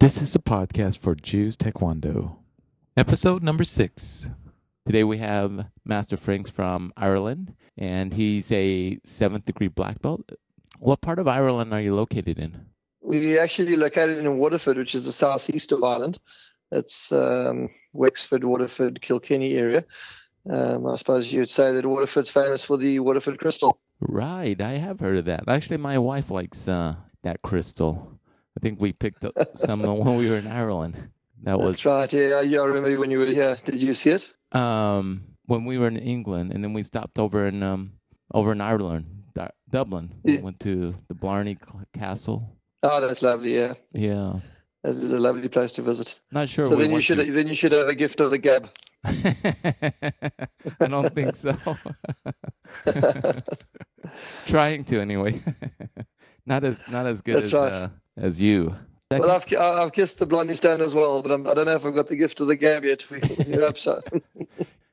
This is a podcast for Jews Taekwondo. Episode number six. Today we have Master Franks from Ireland, and he's a seventh degree black belt. What part of Ireland are you located in? We're actually located in Waterford, which is the southeast of Ireland. It's um, Wexford, Waterford, Kilkenny area. Um, I suppose you'd say that Waterford's famous for the Waterford crystal. Right, I have heard of that. Actually, my wife likes uh, that crystal. I think we picked up some when we were in Ireland. That was That's right. Yeah, yeah, I remember when you were here. Did you see it? um, when we were in England, and then we stopped over in um, over in Ireland, Du- Dublin. We went to the Blarney Castle. Oh, that's lovely. Yeah, Yeah, this is a lovely place to visit. not sure. so then you should to- then you should have a gift of the gab. I don't think so. Trying to anyway. not as not as good That's as right. uh, as you. Well, I've I've kissed the Blarney stone as well, but I'm, I don't know if I've got the gift of the gab yet. We, we hope so.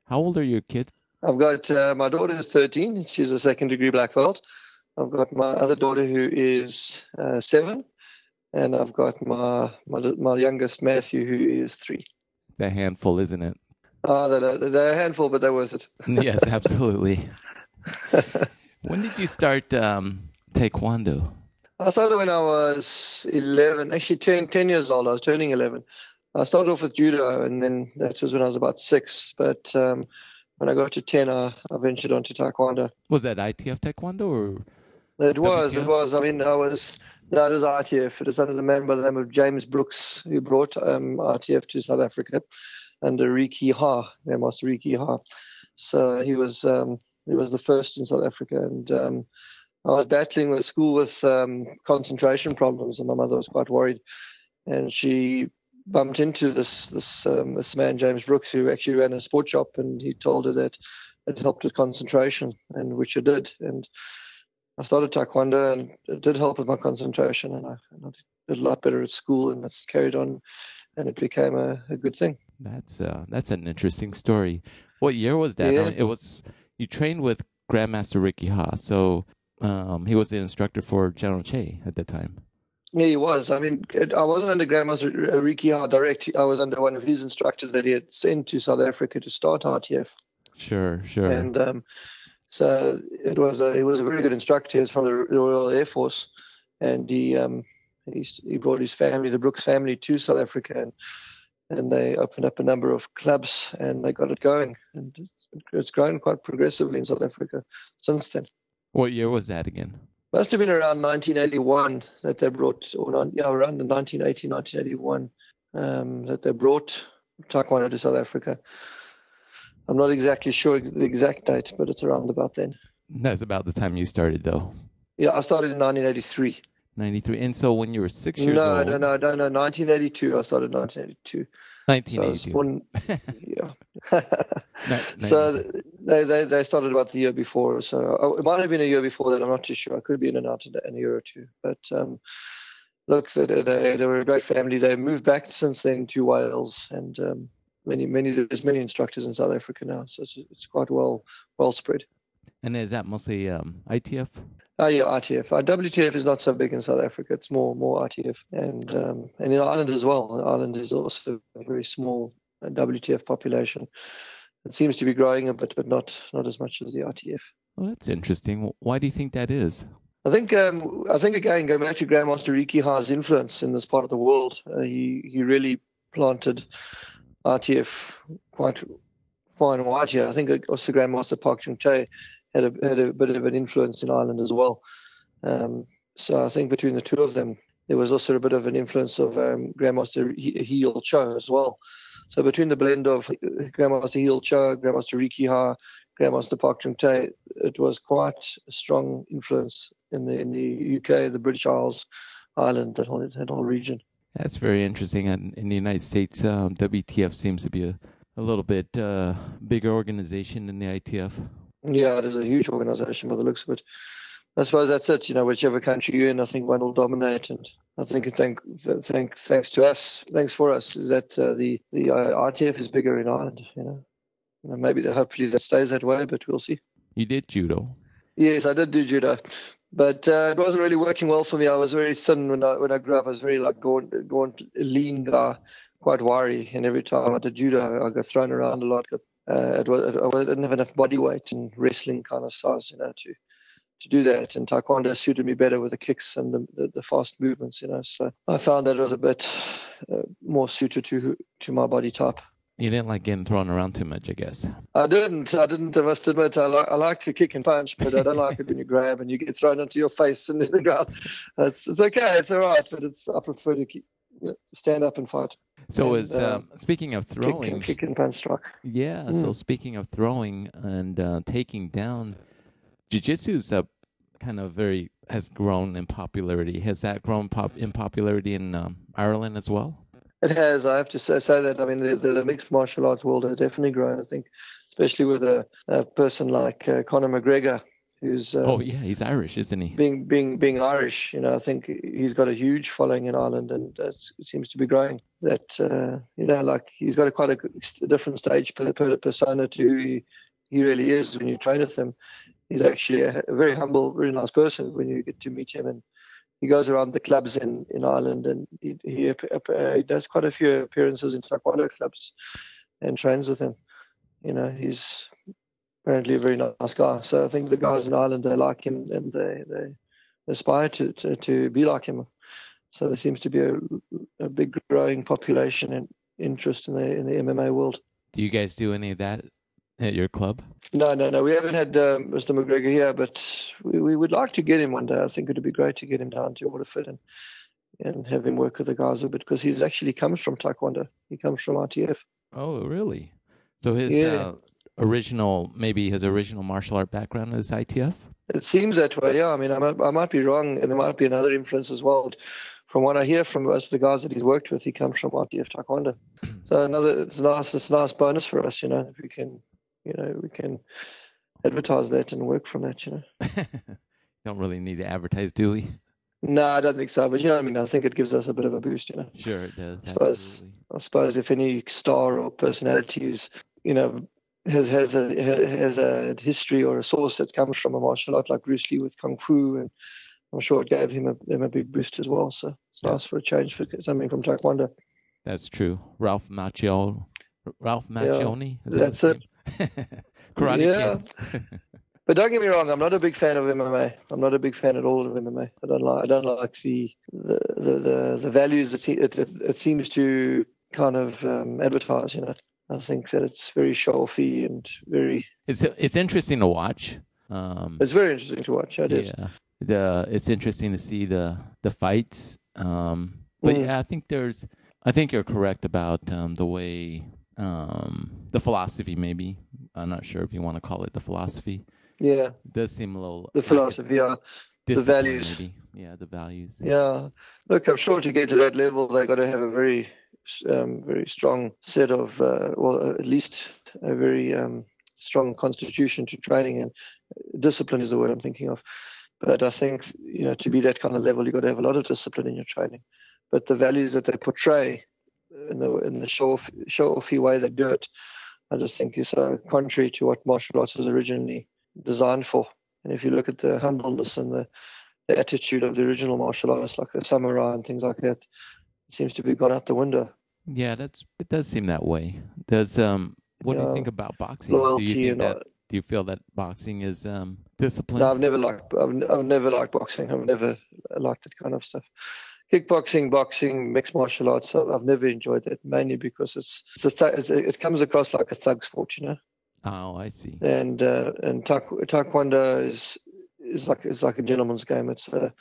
How old are your kids? I've got uh, my daughter is 13. She's a second degree black belt. I've got my other daughter who is uh, seven, and I've got my, my my youngest Matthew who is three. A handful, isn't it? Oh, they're, they're a handful, but they're worth it. yes, absolutely. when did you start um, taekwondo? I started when I was 11, actually 10, 10 years old. I was turning 11. I started off with judo, and then that was when I was about six. But um, when I got to 10, I, I ventured onto taekwondo. Was that ITF taekwondo or? It was, WTF? it was. I mean, I was, no, it was ITF. It was under the man by the name of James Brooks, who brought um, ITF to South Africa under Riki Ha, Grandmaster Riki Ha. So he was, um, he was the first in South Africa. And um, I was battling with school with um, concentration problems, and my mother was quite worried. And she bumped into this this um, this man James Brooks, who actually ran a sport shop, and he told her that it helped with concentration, and which it did. And I started taekwondo, and it did help with my concentration, and I, and I did a lot better at school, and it's carried on, and it became a, a good thing. That's uh, that's an interesting story. What year was that? Yeah. It was you trained with Grandmaster Ricky Ha, so um, he was the instructor for General Choi at that time. Yeah, he was. I mean, I wasn't under Grandmaster Riki Ha direct. I was under one of his instructors that he had sent to South Africa to start ITF. Sure, sure. and um, so it was a he was a very good instructor. He was from the Royal Air Force, and he um, he, he brought his family, the Brooks family, to South Africa, and and they opened up a number of clubs, and they got it going, and it's grown quite progressively in South Africa since then. What year was that again? Must have been around 1981 that they brought, or yeah, around the 1980, 1981 um, that they brought Taekwondo to South Africa. I'm not exactly sure the exact date, but it's around about then. That's about the time you started, though. Yeah, I started in 1983. 93. And so when you were six years No, old. no, no, no, no, no. 1982. I started in 1982. So I was 1982. born, yeah. Ni- so they, they they started about the year before. So oh, it might have been a year before that. I'm not too sure. I could have been in and out in a- in a year or two. But um, look, they, they, they were a great family. They moved back since then to Wales, and um, many many there's many instructors in South Africa now. So it's, it's quite well well spread. And is that mostly um, ITF? Oh yeah, ITF. Uh, WTF is not so big in South Africa. It's more more ITF, and um, and in Ireland as well. Ireland is also a very small uh, WTF population. It seems to be growing a bit, but not not as much as the ITF. Well, that's interesting. Why do you think that is? I think um, I think again going back to Grandmaster Riki Ha's influence in this part of the world, uh, he he really planted ITF quite far and wide here. I think also Grandmaster Park Chung Tae had a had a bit of an influence in Ireland as well. Um, so I think between the two of them, there was also a bit of an influence of um, Grandmaster Hee Il Cho as well. So between the blend of Grandmaster Hee Il Cho, Grandmaster Riki Ha, Grandmaster Park Chung Tae, it was quite a strong influence in the in the UK, the British Isles, Ireland, that whole that whole region. That's very interesting. And in the United States, um, WTF seems to be a, a little bit uh, bigger organization than the ITF. Yeah, it is a huge organisation by the looks of it. I suppose that's it. You know, whichever country you're in, I think one will dominate. And I think thank, thank, thanks to us, thanks for us, is that uh, the the uh, ITF is bigger in Ireland. You know, you know maybe that, hopefully that stays that way, but we'll see. You did judo. Yes, I did do judo, But uh, it wasn't really working well for me. I was very thin when I when I grew up. I was very like gaunt, gaunt lean guy, quite wiry. And every time I did judo, I got thrown around a lot. Got, uh, it was, I didn't have enough body weight and wrestling kind of size, you know, to to do that. And taekwondo suited me better with the kicks and the, the, the fast movements, you know. So I found that it was a bit uh, more suited to to my body type. You didn't like getting thrown around too much, I guess. I didn't. I didn't. I must admit, I like, I like to kick and punch, but I don't like it when you grab and you get thrown into your face and then the ground. It's it's okay. It's all right, but it's I prefer to keep, you know, stand up and fight. So, And, is uh, um, speaking of throwing, Kick, kick and punch strike. yeah. Mm. So speaking of throwing and uh, taking down, jiu-jitsu's a kind of very has grown in popularity. Has that grown pop in popularity in um, Ireland as well? It has. I have to say, say that. I mean, the, the mixed martial arts world has definitely grown. I think, especially with a, a person like uh, Conor McGregor, who's uh, oh yeah, he's Irish, isn't he? being being being Irish. You know, I think he's got a huge following in Ireland, and uh, it seems to be growing. That uh, you know, like he's got a quite a different stage per, per persona to who he, he really is when you train with him. He's actually a, a very humble, very nice person when you get to meet him, and he goes around the clubs in, in Ireland, and he, he, uh, he does quite a few appearances in taekwondo clubs, and trains with him. You know, he's apparently a very nice guy. So I think the guys in Ireland they like him and they they aspire to to, to be like him. So there seems to be a, a big growing population and interest in the in the MMA world. Do you guys do any of that at your club? No, no, no. We haven't had um, Mr. McGregor here, but we, we would like to get him one day. I think it would be great to get him down to Waterford and and have him work with the guys a bit because he's actually comes from Taekwondo. He comes from ITF. Oh, really? So his Yeah. uh, original, maybe his original martial art background is ITF. It seems that way, yeah. I mean, I might, I might be wrong, and there might be another influence as well. From what I hear from most of the guys that he's worked with, he comes from ITF Taekwondo. So another, it's nice, it's a nice bonus for us, you know. If we can, you know, we can advertise that and work from that, you know. Don't really need to advertise, do we? No, I don't think so. But you know what I mean. I think it gives us a bit of a boost, you know. Sure, it does. I Suppose. Absolutely. I suppose if any star or personality is, you know, has has a has a history or a source that comes from a martial art like Bruce Lee with kung fu, and I'm sure it gave him a, him a big boost as well. So it's Yeah. nice for a change for something from Taekwondo. That's true. Ralph Macchio, Ralph Macchioni. That That's his name? Karate Yeah. But don't get me wrong, I'm not a big fan of MMA. I'm not a big fan at all of MMA. I don't like I don't like the the the, the, the values that it, it, it seems to kind of um, advertise. You know, I think that it's very show offy and very. it's it's interesting to watch. Um, It's very interesting to watch. It is. yeah, the it's interesting to see the the fights. Um, but Mm. yeah, I think there's. I think you're correct about um, the way um, the philosophy. Maybe I'm not sure if you want to call it the philosophy. Yeah, It does seem a little the like philosophy. Yeah, discipline, values. Maybe. Yeah, the values. yeah. Look, I'm sure to get to that level, they got to have a very, um, very strong set of, uh, well, at least a very um, strong constitution to training and discipline is the word I'm thinking of. But I think you know to be that kind of level, you've got to have a lot of discipline in your training. But the values that they portray in the in the show off, show offy way they do it, I just think is uh, contrary to what martial arts was originally designed for. And if you look at the humbleness and the, the attitude of the original martial artists, like the samurai and things like that, it seems to be gone out the window. Yeah, that's it. Does seem that way. Does um? What do you think about boxing? Do you think that? Do you feel that boxing is um discipline? No, I've never liked. I've, I've never liked boxing. I've never liked that kind of stuff. Kickboxing, boxing, mixed martial arts. I've I've never enjoyed that mainly because it's, it's, a, it's it comes across like a thug sport, you know. Oh, I see. And uh, and taekwondo is is like is like a gentleman's game. It's a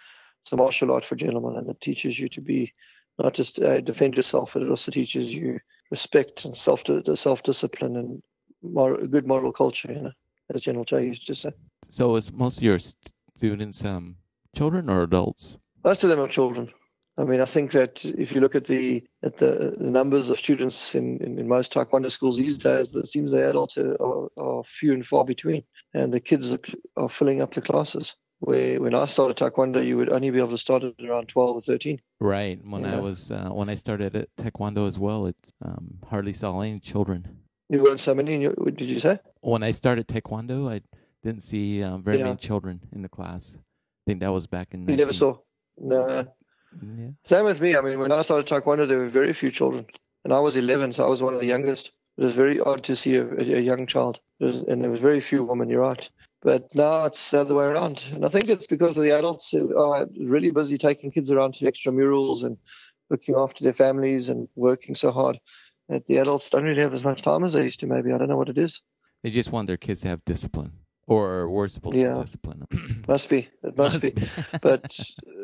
it's a martial art for gentlemen, and it teaches you to be not just uh, defend yourself, but it also teaches you respect and self self discipline and moral, good moral culture. You know, as General Choi used to say. So, is most of your students um children or adults? Most of them are children. I mean, I think that if you look at the at the, the numbers of students in, in, in most taekwondo schools these days, it seems the adults are, are, are few and far between, and the kids are, are filling up the classes. Where when I started taekwondo, you would only be able to start at around twelve or thirteen. Right. When I was uh, when I started at taekwondo as well, it's um hardly saw any children. You weren't so many. Your, what did you say? When I started taekwondo, I didn't see um, very Yeah. many children in the class. I think that was back in. You never saw. No. Yeah. Same with me. I mean, when I started taekwondo, there were very few children, and I was 11, so I was one of the youngest. It was very odd to see a, a young child, was, and there was very few women. You're right, but now it's the other way around, and I think it's because of the adults are really busy taking kids around to extramurals and looking after their families and working so hard that the adults don't really have as much time as they used to. Maybe I don't know what it is. They just want their kids to have discipline, or we're supposed Yeah. to discipline them. Must be. It must, be. But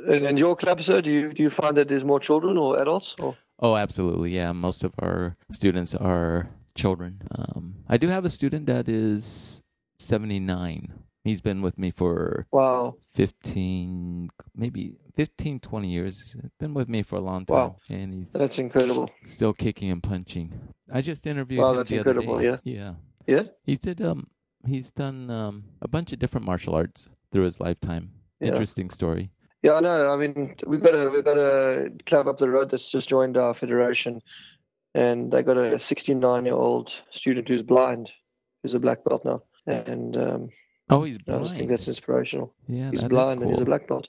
and, and your club, sir, do you do you find that there's more children or adults? Or Oh, absolutely. Yeah, most of our students are children. Um, I do have a student that is 79. He's been with me for wow, 15, maybe 15, 20 years. He's been with me for a long time. Wow. And he's that's incredible. still kicking and punching. I just interviewed Wow, him that's the other incredible, day. yeah. Yeah. Yeah. He did um he's done um a bunch of different martial arts through his lifetime. Yeah. Interesting story. Yeah, I know. I mean, we've got a we've got a club up the road that's just joined our federation, and they got a 69 year old student who's blind, who's a black belt now, and um, Oh, he's blind. I just think that's inspirational. yeah, he's that is blind and he's a black belt,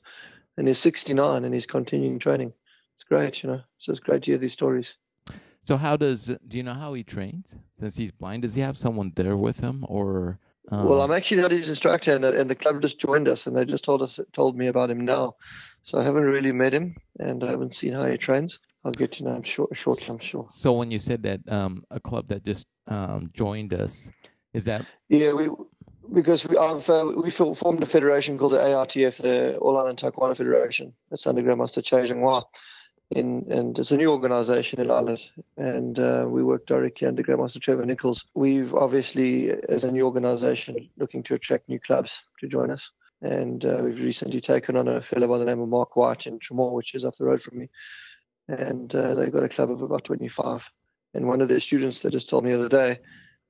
and he's 69 and he's continuing training. It's great, you know. So it's great to hear these stories. So how does do you know how he trains? Since he's blind, does he have someone there with him, or? Um, Well, I'm actually not his instructor, and, and the club just joined us, and they just told us told me about him now. So I haven't really met him, and I haven't seen how he trains. I'll get to know him short, shortly, I'm sure. So when you said that um, a club that just um, joined us, is that Yeah, we because we I've, uh, we formed a federation called the AITF, the All Ireland Taekwondo Federation. That's under Grandmaster Choi Jung-hwa. In, and it's a new organization in Ireland, and uh, we work directly under Grandmaster Trevor Nichols. We've obviously, as a new organization, looking to attract new clubs to join us. And uh, we've recently taken on a fellow by the name of Mark White in Tramore, which is up the road from me. And uh, they've got a club of about 25. And one of their students that just told me the other day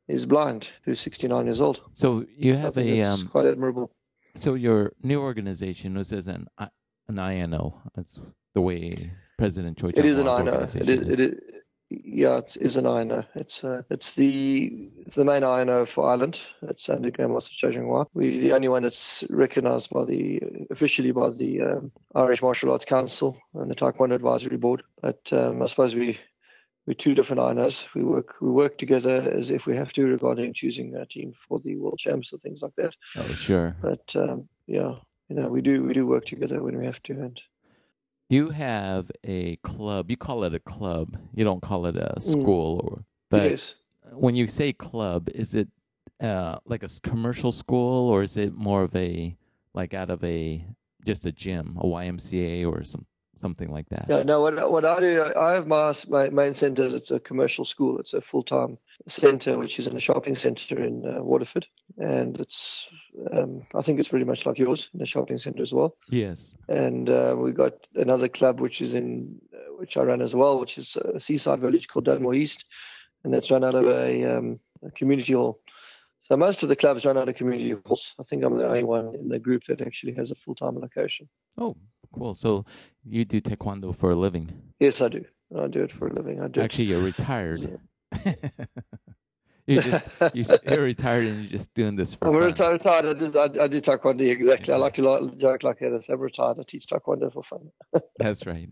is blind, who's 69 years old. so? You have a it's um, quite admirable. so your new organization was as an I- an INO. That's the way President Choi It is an INO. It organization is, it is, yeah, it is an INO. It's uh, it's the it's the main INO for Ireland. It's Choi Jung-hwa. We're the only one that's recognised by the officially by the um, Irish Martial Arts Council and the Taekwondo Advisory Board. But um, I suppose we we're two different INOs. We work we work together as if we have to regarding choosing a team for the World Champs or things like that. Oh, sure. But um, yeah, you know, we do we do work together when we have to. And You have a club. You call it a club. You don't call it a Mm. school, or but yes. when you say club, is it uh, like a commercial school, or is it more of a like out of a just a gym, a YMCA, or some something like that? Yeah, no. What what I do, I have my my main centre. It's a commercial school. It's a full time centre, which is in a shopping centre in uh, Waterford, and it's um, I think it's pretty much like yours in a shopping centre as well. Yes. And uh, we got another club which is in uh, which I run as well, which is a seaside village called Dunmore East, and that's run out of a, um, a community hall. So most of the clubs run out of community halls. I think I'm the only one in the group that actually has a full time location. Oh, cool. So you do taekwondo for a living. Yes, I do. I do it for a living. I do. Actually, you're retired. you just you, you're retired and you're just doing this for I'm fun. retired. retired. I, just, I, I do taekwondo exactly. I like to like, joke like that. I'm retired. I teach taekwondo for fun. That's right.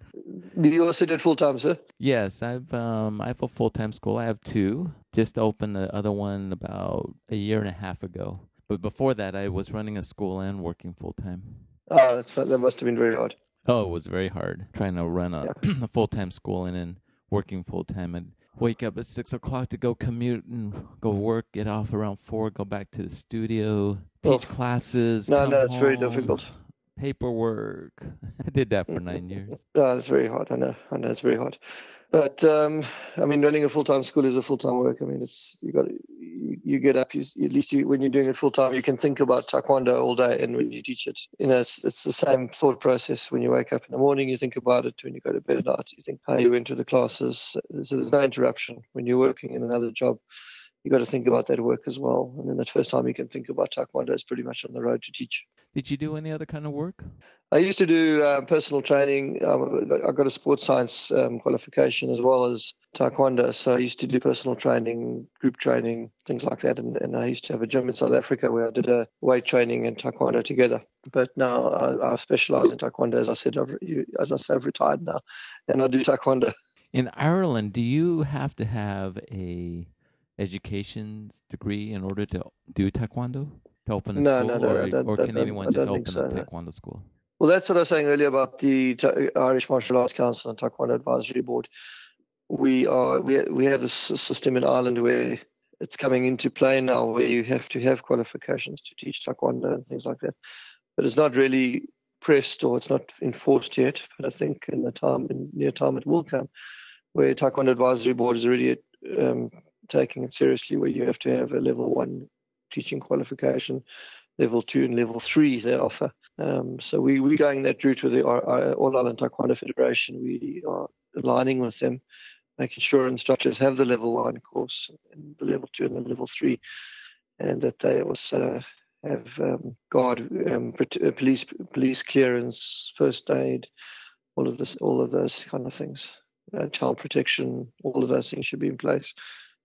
Do you also do it full time, sir? Yes, I've um I have a full time school. I have two. Just opened the other one about a year and a half ago. But before that, I was running a school and working full time. Oh, that's, that must have been very hard. Oh, it was very hard trying to run a, a full time school and then working full time. I'd wake up at six o'clock to go commute and go work, get off around four, go back to the studio, teach Oh. classes. No, no, it's very difficult. Paperwork. I did that for nine years. No, it's very hard. I know. I know it's very hard. But um, I mean, running a full time school is a full time work. I mean, it's you got you, you get up. You, at least you, when you're doing it full time, you can think about taekwondo all day, and when you teach it, you know, it's it's the same thought process. When you wake up in the morning, you think about it. When you go to bed at night, you think how you went to the classes. So there's no interruption. When you're working in another job, you got to think about that work as well. And then the first time you can think about taekwondo is pretty much on the road to teach. Did you do any other kind of work? I used to do um, personal training. Um, I got a sports science um, qualification as well as taekwondo. So I used to do personal training, group training, things like that. And, and I used to have a gym in South Africa where I did a weight training and taekwondo together. But now I, I specialize in taekwondo. As I said, I've, as I said, I've retired now, and I do taekwondo. In Ireland, do you have to have a education degree in order to do taekwondo to open a no, school, no, or, no, or can anyone just open so, a taekwondo school? Well, that's what I was saying earlier about the Irish Martial Arts Council and Taekwondo Advisory Board. We are we we have this system in Ireland where it's coming into play now, where you have to have qualifications to teach Taekwondo and things like that. But it's not really pressed or it's not enforced yet. But I think in the time, in near time, it will come, where Taekwondo Advisory Board is already um, taking it seriously, where you have to have a level one teaching qualification level two and level three they offer. Um, so we, we're going that route with the All Ireland Taekwondo Federation. We are aligning with them, making sure instructors have the level one course and the level two and the level three, and that they also have um, guard, um, uh, police, police clearance, first aid, all of this, all of those kind of things, uh, child protection, all of those things should be in place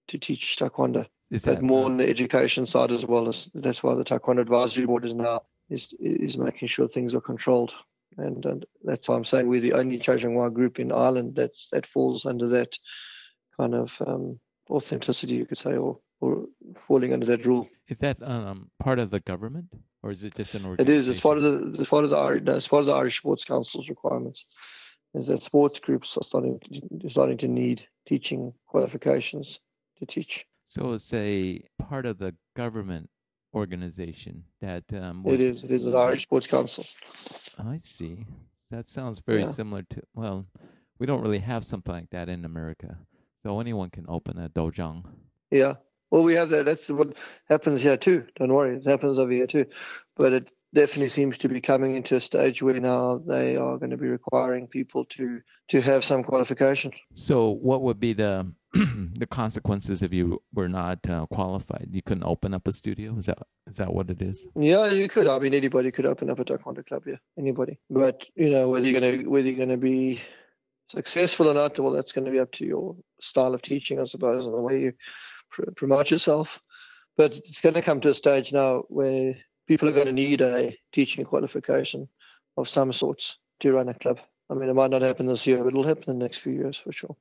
to teach taekwondo. Is but more on the education side as well as that's why the Taekwondo Advisory Board is now is is making sure things are controlled. And, and that's why I'm saying we're the only Choi Jung-hwa group in Ireland that's that falls under that kind of um, authenticity, you could say, or or falling under that rule. Is that um, part of the government, or is it just an organization? It is. It's part of the it's part of the no, it's part of the Irish Sports Council's requirements. Is that sports groups are starting to, starting to need teaching qualifications to teach. So it's a part of the government organization that. Um, it is. It is the Irish Sports Council. I see. That sounds very yeah. similar to. Well, we don't really have something like that in America, so anyone can open a dojang. Yeah. Well, we have that. That's what happens here too. Don't worry, it happens over here too. But it definitely seems to be coming into a stage where now they are going to be requiring people to to have some qualification. So, what would be the the consequences if you were not uh, qualified? You couldn't open up a studio. Is that is that what it is? Yeah, you could. I mean, anybody could open up a taekwondo club. Yeah, anybody. But you know, whether you're gonna whether you're gonna be successful or not, well, that's going to be up to your style of teaching, I suppose, and the way you pr- promote yourself. But it's going to come to a stage now where people are going to need a teaching qualification of some sorts to run a club. I mean, it might not happen this year, but it'll happen in the next few years for sure.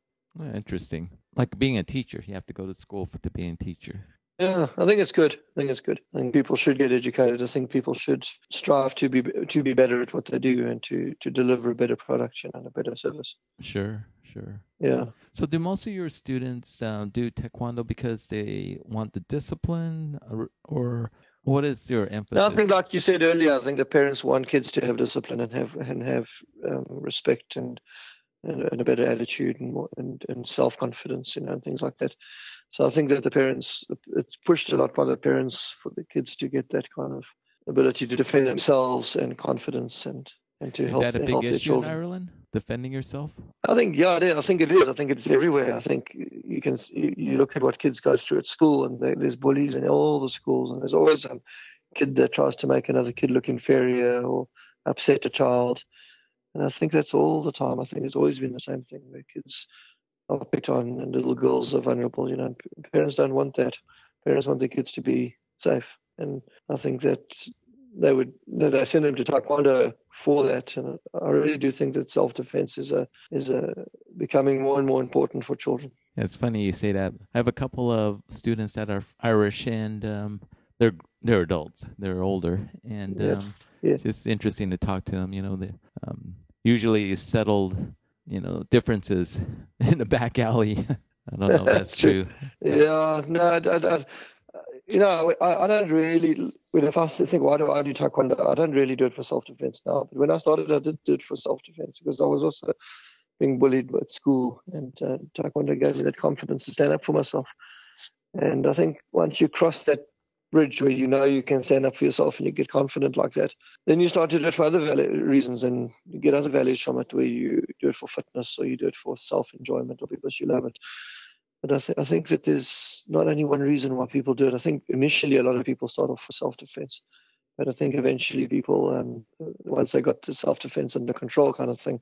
interesting. Like being a teacher, you have to go to school for to be a teacher. Yeah, I think it's good. I think it's good. I think people should get educated. I think people should strive to be to be better at what they do and to to deliver a better production and a better service. Sure, sure. Yeah. So, do most of your students uh, do taekwondo because they want the discipline, or, or what is your emphasis? I think, like you said earlier, I think the parents want kids to have discipline and have and have um, respect and, and, and a better attitude and and, and self confidence, you know, and things like that. So I think that the parents, it's pushed a lot by the parents for the kids to get that kind of ability to defend themselves and confidence and and to is help. That a big issue in Ireland? Defending yourself? I think yeah, it is. I think it is. I think it's everywhere. I think you can you look at what kids go through at school, and there's bullies in all the schools, and there's always some kid that tries to make another kid look inferior or upset a child. And I think that's all the time. I think it's always been the same thing where kids are picked on and little girls are vulnerable. You know, parents don't want that. Parents want their kids to be safe. And I think that they would they send them to taekwondo for that. And i really do think that self-defense is a is a becoming more and more important for children. It's funny you say that. I have a couple of students that are irish and um, they're they're adults. They're older. And yes. Um, yes. it's interesting to talk to them you know they um, usually settled you know differences in the back alley. I don't know if that's true. Yeah no I, I, you know, I, I, don't really. When I think, why do I do taekwondo? I don't really do it for self defense now. But when I started, I did do it for self defense because I was also being bullied at school, and uh, taekwondo gave me that confidence to stand up for myself. And I think once you cross that bridge where you know you can stand up for yourself and you get confident like that, then you start to do it for other reasons and you get other values from it where you do it for fitness or you do it for self enjoyment or because you love it. But I, th- I think that there's not only one reason why people do it. I think initially a lot of people start off for self-defense, but I think eventually people, um, once they got the self-defense under control, kind of thing,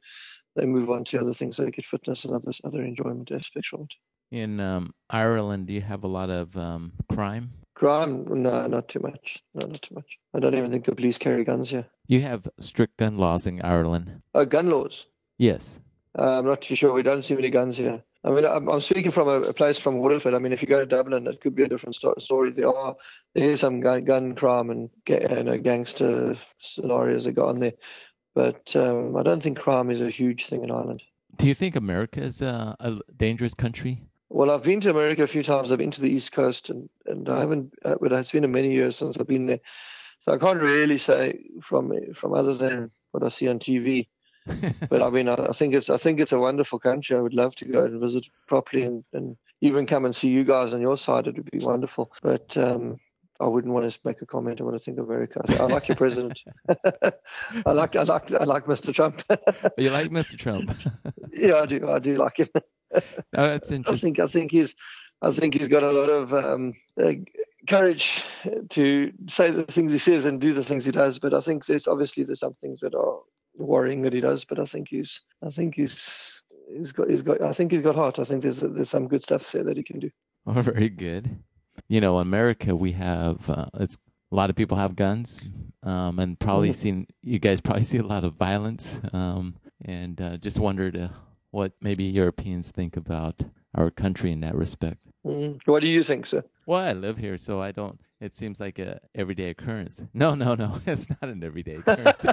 they move on to other things. They get fitness and other other enjoyment aspects from it. In um, Ireland, do you have a lot of um, crime? Crime? No, not too much. No, not too much. I don't even think the police carry guns here. You have strict gun laws in Ireland. Oh, gun laws? Yes. Uh, I'm not too sure. We don't see many guns here. I mean, I'm, I'm speaking from a, a, place from Waterford. I mean, if you go to Dublin, it could be a different sto- story. There are there is some gun, gun crime and you know, gangster scenarios that go on there, but um, I don't think crime is a huge thing in Ireland. Do you think America is a, a, dangerous country? Well, I've been to America a few times. I've been to the East Coast, and, and I haven't. Uh, but it's been many years since I've been there, so I can't really say from from other than what I see on TV. But I mean, I, think it's I think it's a wonderful country. I would love to go and visit properly, and, and even come and see you guys on your side. It would be wonderful. But um, I wouldn't want to make a comment I want to think of America. I like your president. I like I like I like Mr. Trump. you like Mr. Trump? yeah, I do. I do like him. oh, that's interesting. I think I think he's I think he's got a lot of um, uh, courage to say the things he says and do the things he does. But I think there's obviously there's some things that are worrying that he does. But I think he's I think he's he's got he's got I think he's got heart. I think there's there's some good stuff there that he can do. Oh, very good. You know, America, we have uh, it's a lot of people have guns, um, and probably mm-hmm. seen you guys probably see a lot of violence, um, and uh, just wondered uh, what maybe Europeans think about our country in that respect. Mm. What do you think, sir? Well, I live here, so I don't. It seems like a everyday occurrence. No, no, no. It's not an everyday occurrence.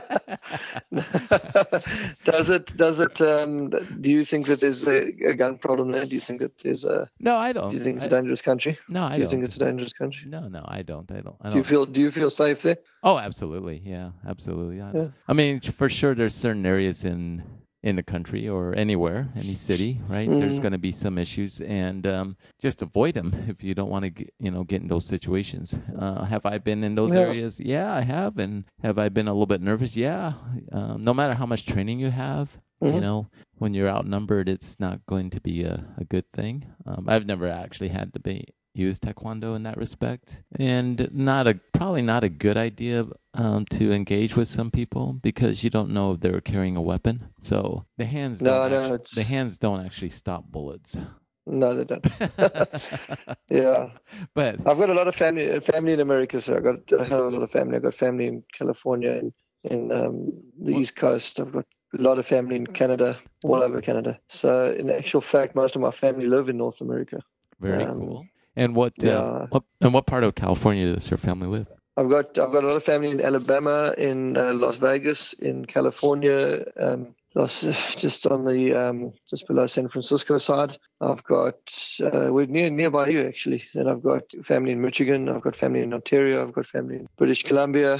does it? Does it? Um, do you think that there's a, a, gun problem there? Do you think that there's a? No, I don't. Do you think it's I, a dangerous country? No, I do you don't. think it's a dangerous country? No, no, I don't. I don't. I don't. Do you feel? Do you feel safe there? Oh, absolutely. Yeah, absolutely. I, yeah. I mean, for sure, there's certain areas in in the country or anywhere, any city, right? Mm. There's going to be some issues, and um, just avoid them if you don't want to, get, you know, get in those situations. Uh, have I been in those yeah. areas? Yeah, I have. And have I been a little bit nervous? Yeah. Uh, no matter how much training you have, mm-hmm. you know, when you're outnumbered, it's not going to be a, a good thing. Um, I've never actually had to be use taekwondo in that respect. And not a probably not a good idea um, to engage with some people because you don't know if they're carrying a weapon. So the hands no, no, actually, the hands don't actually stop bullets. No they don't. Yeah. But i've got a lot of family family in america so i've got a hell of a lot of family. I've got family in california and in um, the east coast. I've got a lot of family in canada all over canada. So in actual fact most of my family live in north america. Very um, cool and what, uh, yeah. uh, what and what part of California does your family live? I've got I've got a lot of family in Alabama, in uh, Las Vegas, in California, um, Los, just on the um, just below San Francisco side. I've got uh, we're near nearby you actually. Then I've got family in Michigan. I've got family in Ontario. I've got family in British Columbia.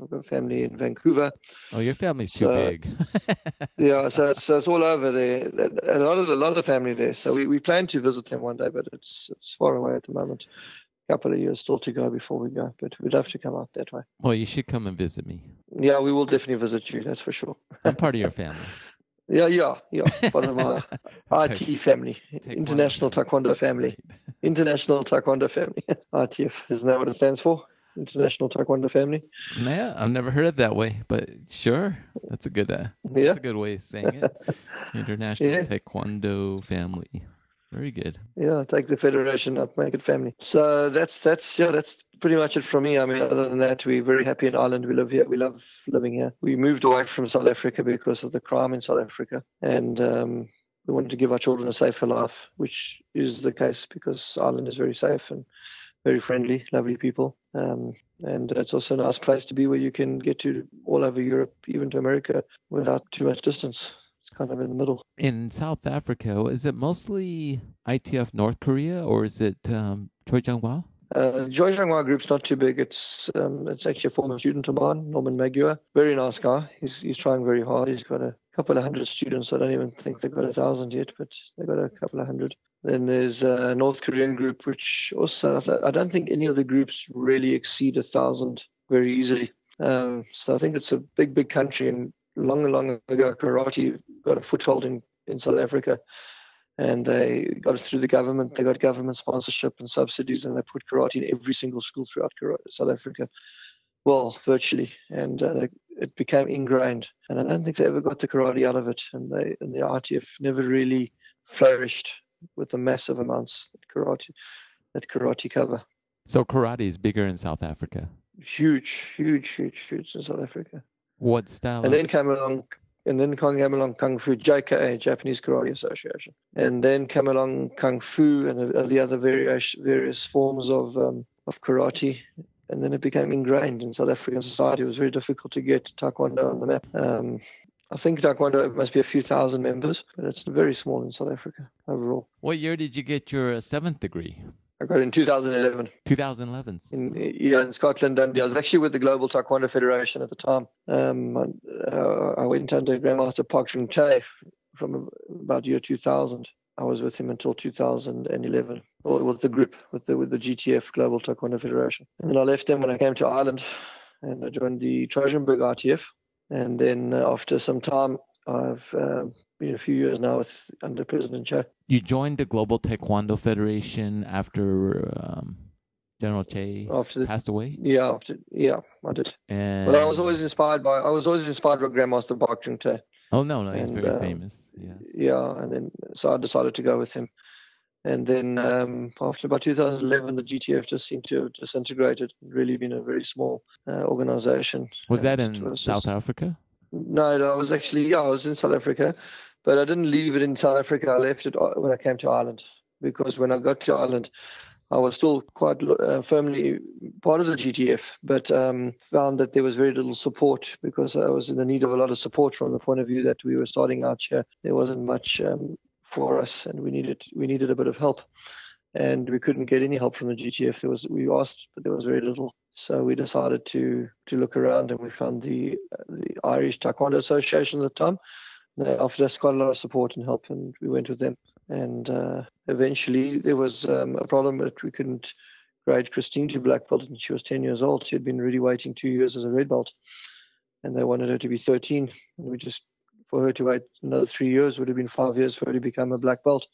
I've got family in Vancouver. Oh, your family's too so, big. yeah, so it's, so it's all over there. A lot of a lot of family there. So we, we plan to visit them one day, but it's it's far away at the moment. A couple of years still to go before we go, but we'd love to come out that way. Well, you should come and visit me. Yeah, we will definitely visit you. That's for sure. I'm part of your family. Yeah, yeah, yeah. Part of my IT family, International Taekwondo family, International Taekwondo family. ITF isn't that what it stands for? International Taekwondo Family. Yeah, I've never heard it that way, but sure, that's a good. Uh, yeah. that's a good way of saying it. International yeah. Taekwondo Family. Very good. Yeah, take the federation up, make it family. So that's that's yeah, that's pretty much it from me. I mean, other than that, we're very happy in Ireland. We live here. We love living here. We moved away from South Africa because of the crime in South Africa, and um, we wanted to give our children a safer life, which is the case because Ireland is very safe and very friendly, lovely people. Um, and it's also a nice place to be where you can get to all over Europe, even to America, without too much distance. It's kind of in the middle. In South Africa, is it mostly ITF North Korea or is it um, Choi Jung-hwa? Uh, Choi Jung-hwa group's not too big. It's um, it's actually a former student of mine, Norman Magua. Very nice guy. He's he's trying very hard. He's got a couple of hundred students. I don't even think they've got a thousand yet, but they've got a couple of hundred. Then there's a North Korean group, which also I don't think any of the groups really exceed a thousand very easily. Um, so I think it's a big, big country. And long, long ago, karate got a foothold in, in South Africa. And they got it through the government. They got government sponsorship and subsidies, and they put karate in every single school throughout South Africa. Well, virtually. And uh, it became ingrained. And I don't think they ever got the karate out of it. And they and the ITF never really flourished with the massive amounts that karate that karate cover. So karate is bigger in South Africa. Huge, huge, huge, huge in South Africa. What style? And then came along and then came along Kung Fu JKA, Japanese Karate Association, and then came along Kung Fu and the, the other various various forms of um, of karate, and then it became ingrained in South African society. It was very difficult to get Taekwondo on the map. Um, I think Taekwondo must be a few thousand members, but it's very small in South Africa overall. what year did you get your uh, seventh degree? I got it in 2011 2011. in yeah in Scotland, and I was actually with the Global Taekwondo Federation at the time. Um, I, uh, I went under Grandmaster Park Chung Tae from about year 2000. I was with him until 2011, or with the group, with the with the GTF Global Taekwondo Federation. And then I left them when I came to Ireland, and I joined the Trojanberg ITF. And then uh, after some time, I've um, been a few years now with under President Choi. You joined the Global Taekwondo Federation after um, General Choi After the passed away, yeah, after, yeah, I did. and Well, I was always inspired by I was always inspired by Grandmaster Park Chung Tae. oh no, no, he's and, very uh, famous. Yeah. Yeah, and then so I decided to go with him. And then um, after about 2011, the GTF just seemed to have disintegrated. Really been a very small uh, organization. Was that in was South just- Africa? No, no, I was actually yeah, I was in South Africa, but I didn't leave it in South Africa. I left it uh, when I came to Ireland because when I got to Ireland, I was still quite uh, firmly part of the GTF, but um, found that there was very little support because I was in the need of a lot of support from the point of view that we were starting out here. There wasn't much um, for us, and we needed we needed a bit of help, and we couldn't get any help from the GTF. There was we asked, but there was very little. So we decided to to look around, and we found the the Irish Taekwondo Association at the time. They offered us quite a lot of support and help, and we went with them. And uh, eventually, there was um, a problem that we couldn't grade Christine to black belt, and she was 10 years old. She had been really waiting two years as a red belt, and they wanted her to be 13. And we just, for her to wait another three years would have been five years for her to become a black belt.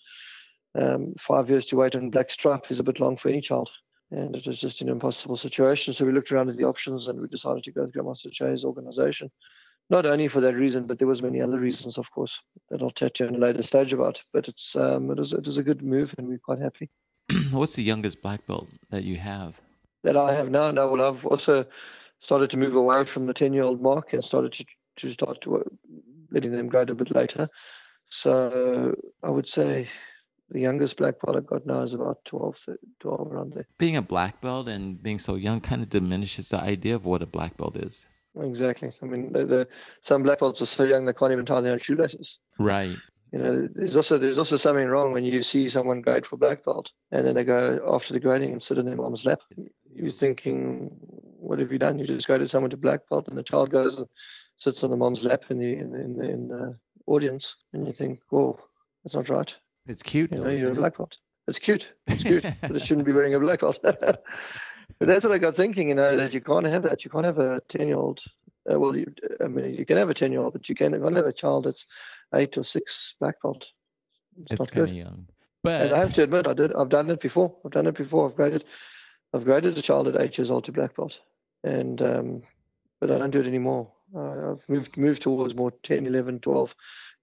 Um, five years to wait on black stripe is a bit long for any child. And it was just an impossible situation. So we looked around at the options and we decided to go with Grandmaster Choi's organization not only for that reason, but there was many other reasons, of course, that I'll chat to you in a later stage about. But it's um, it is it is a good move, and we're quite happy What's the youngest black belt that you have? that I have now. Now, well, I've also started to move away from the ten year old mark and started to to start to letting them grade a bit later. So I would say the youngest black belt I've got now is about 12, 13, 12 around there. Being a black belt and being so young kind of diminishes the idea of what a black belt is. Exactly. I mean, the, the, some black belts are so young they can't even tie their own shoelaces. Right. You know, there's also there's also something wrong when you see someone grade for black belt and then they go after the grading and sit in their mom's lap. You're thinking, what have you done? You just graded someone to black belt, and the child goes and sits on the mom's lap in the in in in the audience, and you think, whoa, that's not right. It's cute. You know, you're a black belt. It's cute. It's cute, but it shouldn't be wearing a black belt. but that's what I got thinking. You know, that you can't have that. You can't have a ten year old. Uh, well, you, I mean, you can have a ten year old, but you can't, can't have a child that's eight or six black belt. It's, It's not kind good. of young. And I have to admit, I did. I've done it before. I've done it before. I've graded, I've graded a child at eight years old to black belt, and um, but I don't do it anymore. Uh, I've moved moved towards more 10, 11, 12.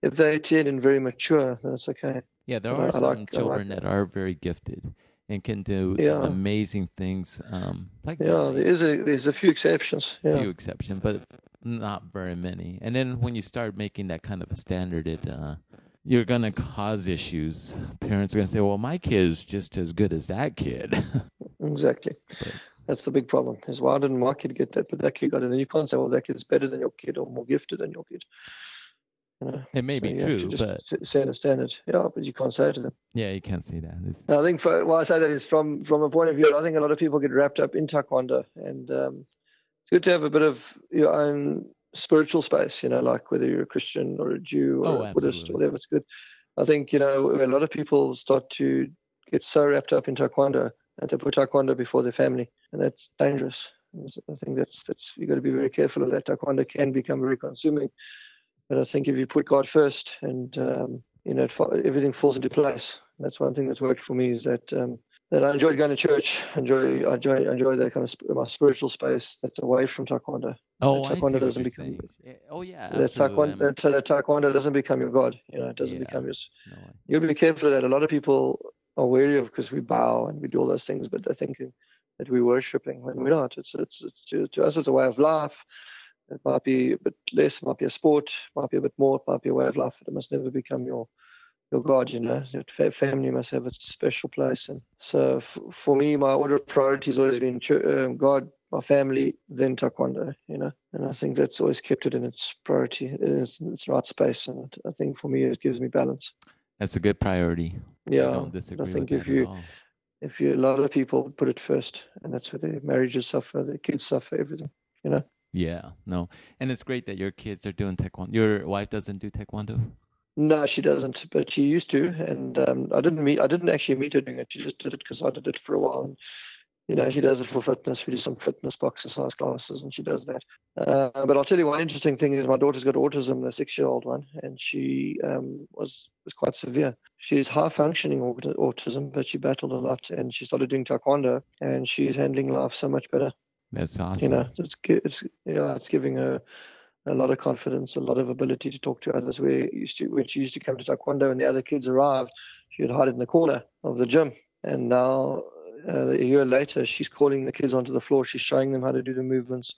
If they're 10 and very mature, then it's okay. yeah, there I are some like- I like children that are very gifted and can do some amazing things. Um, like Yeah, there is a there's a few exceptions. Yeah, few exceptions, but not very many. And then when you start making that kind of a standard, it uh, you're gonna cause issues. Parents are gonna say, "Well, my kid's just as good as that kid." exactly. But- That's the big problem. Is why didn't my kid get that, but that kid got it? And you can't say, well, that kid's better than your kid or more gifted than your kid. You know, it may so be you have to true, just but set a standard. Yeah, but you can't say it to them. yeah, you can't say that. It's, I think for, why I say that is from from a point of view. I think a lot of people get wrapped up in taekwondo, and um, it's good to have a bit of your own spiritual space. You know, like whether you're a Christian or a Jew or Oh, a Buddhist or whatever. It's good. I think you know a lot of people start to get so wrapped up in taekwondo and they put taekwondo before the family, and that's dangerous. I think that's that's you got to be very careful of that. Taekwondo can become very consuming, but I think if you put God first and um, you know it, everything falls into place. That's one thing that's worked for me is that um, that I enjoyed going to church. Enjoy, I enjoy, enjoy that kind of sp- my spiritual space that's away from taekwondo. Oh, That I see taekwondo doesn't become. Yeah, Oh, yeah. that absolutely. taekwondo, that, that taekwondo doesn't become your god. You know, it doesn't Yeah. become your. No, You got to be careful of that. A lot of people wary of because we bow and we do all those things, but they're thinking that we're worshiping when we're not. It's it's, it's to, to us it's a way of life. It might be a bit less, it might be a sport, might be a bit more, it might be a way of life. But it must never become your your God, you know. Your family must have its special place. And so f- for me, my order of priority has always been ch- um, God, my family, then Taekwondo, you know. And I think that's always kept it in its priority, in its, in its right space. And I think for me, it gives me balance. That's a good priority. I Yeah. don't disagree think with if you-. If you, a lot of people put it first, and that's where their marriages suffer, their kids suffer, everything. You know. Yeah, no. And it's great that your kids are doing taekwondo. Your wife doesn't do taekwondo? No, she doesn't, but she used to, and um, I didn't meet. I didn't actually meet her doing it. She just did it because I did it for a while. And, you know, she does it for fitness. We do some fitness exercise classes, and she does that. Uh, but I'll tell you one interesting thing is my daughter's got autism, the six-year-old one, and she um, was was quite severe. She's high functioning aut- autism, but she battled a lot, and she started doing taekwondo, and she's handling life so much better. That's awesome. You know, it's it's yeah, it's giving her a lot of confidence, a lot of ability to talk to others. Where used to, when she used to come to taekwondo and the other kids arrived, she would hide in the corner of the gym, and now uh, a year later, she's calling the kids onto the floor. She's showing them how to do the movements.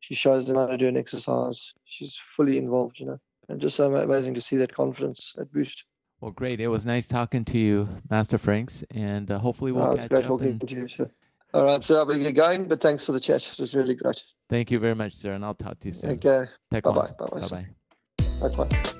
She shows them how to do an exercise. She's fully involved, you know, and just so amazing to see that confidence, that boost. Well, great. It was nice talking to you, Master Franks, and uh, hopefully we'll Oh, catch great up. talking And to you, sir. All right, so I'll be going, but thanks for the chat. It was really great. thank you very much, sir, and I'll talk to you soon. Okay, Taekwondo. Bye-bye. Bye-bye, sir. Bye-bye. likewise.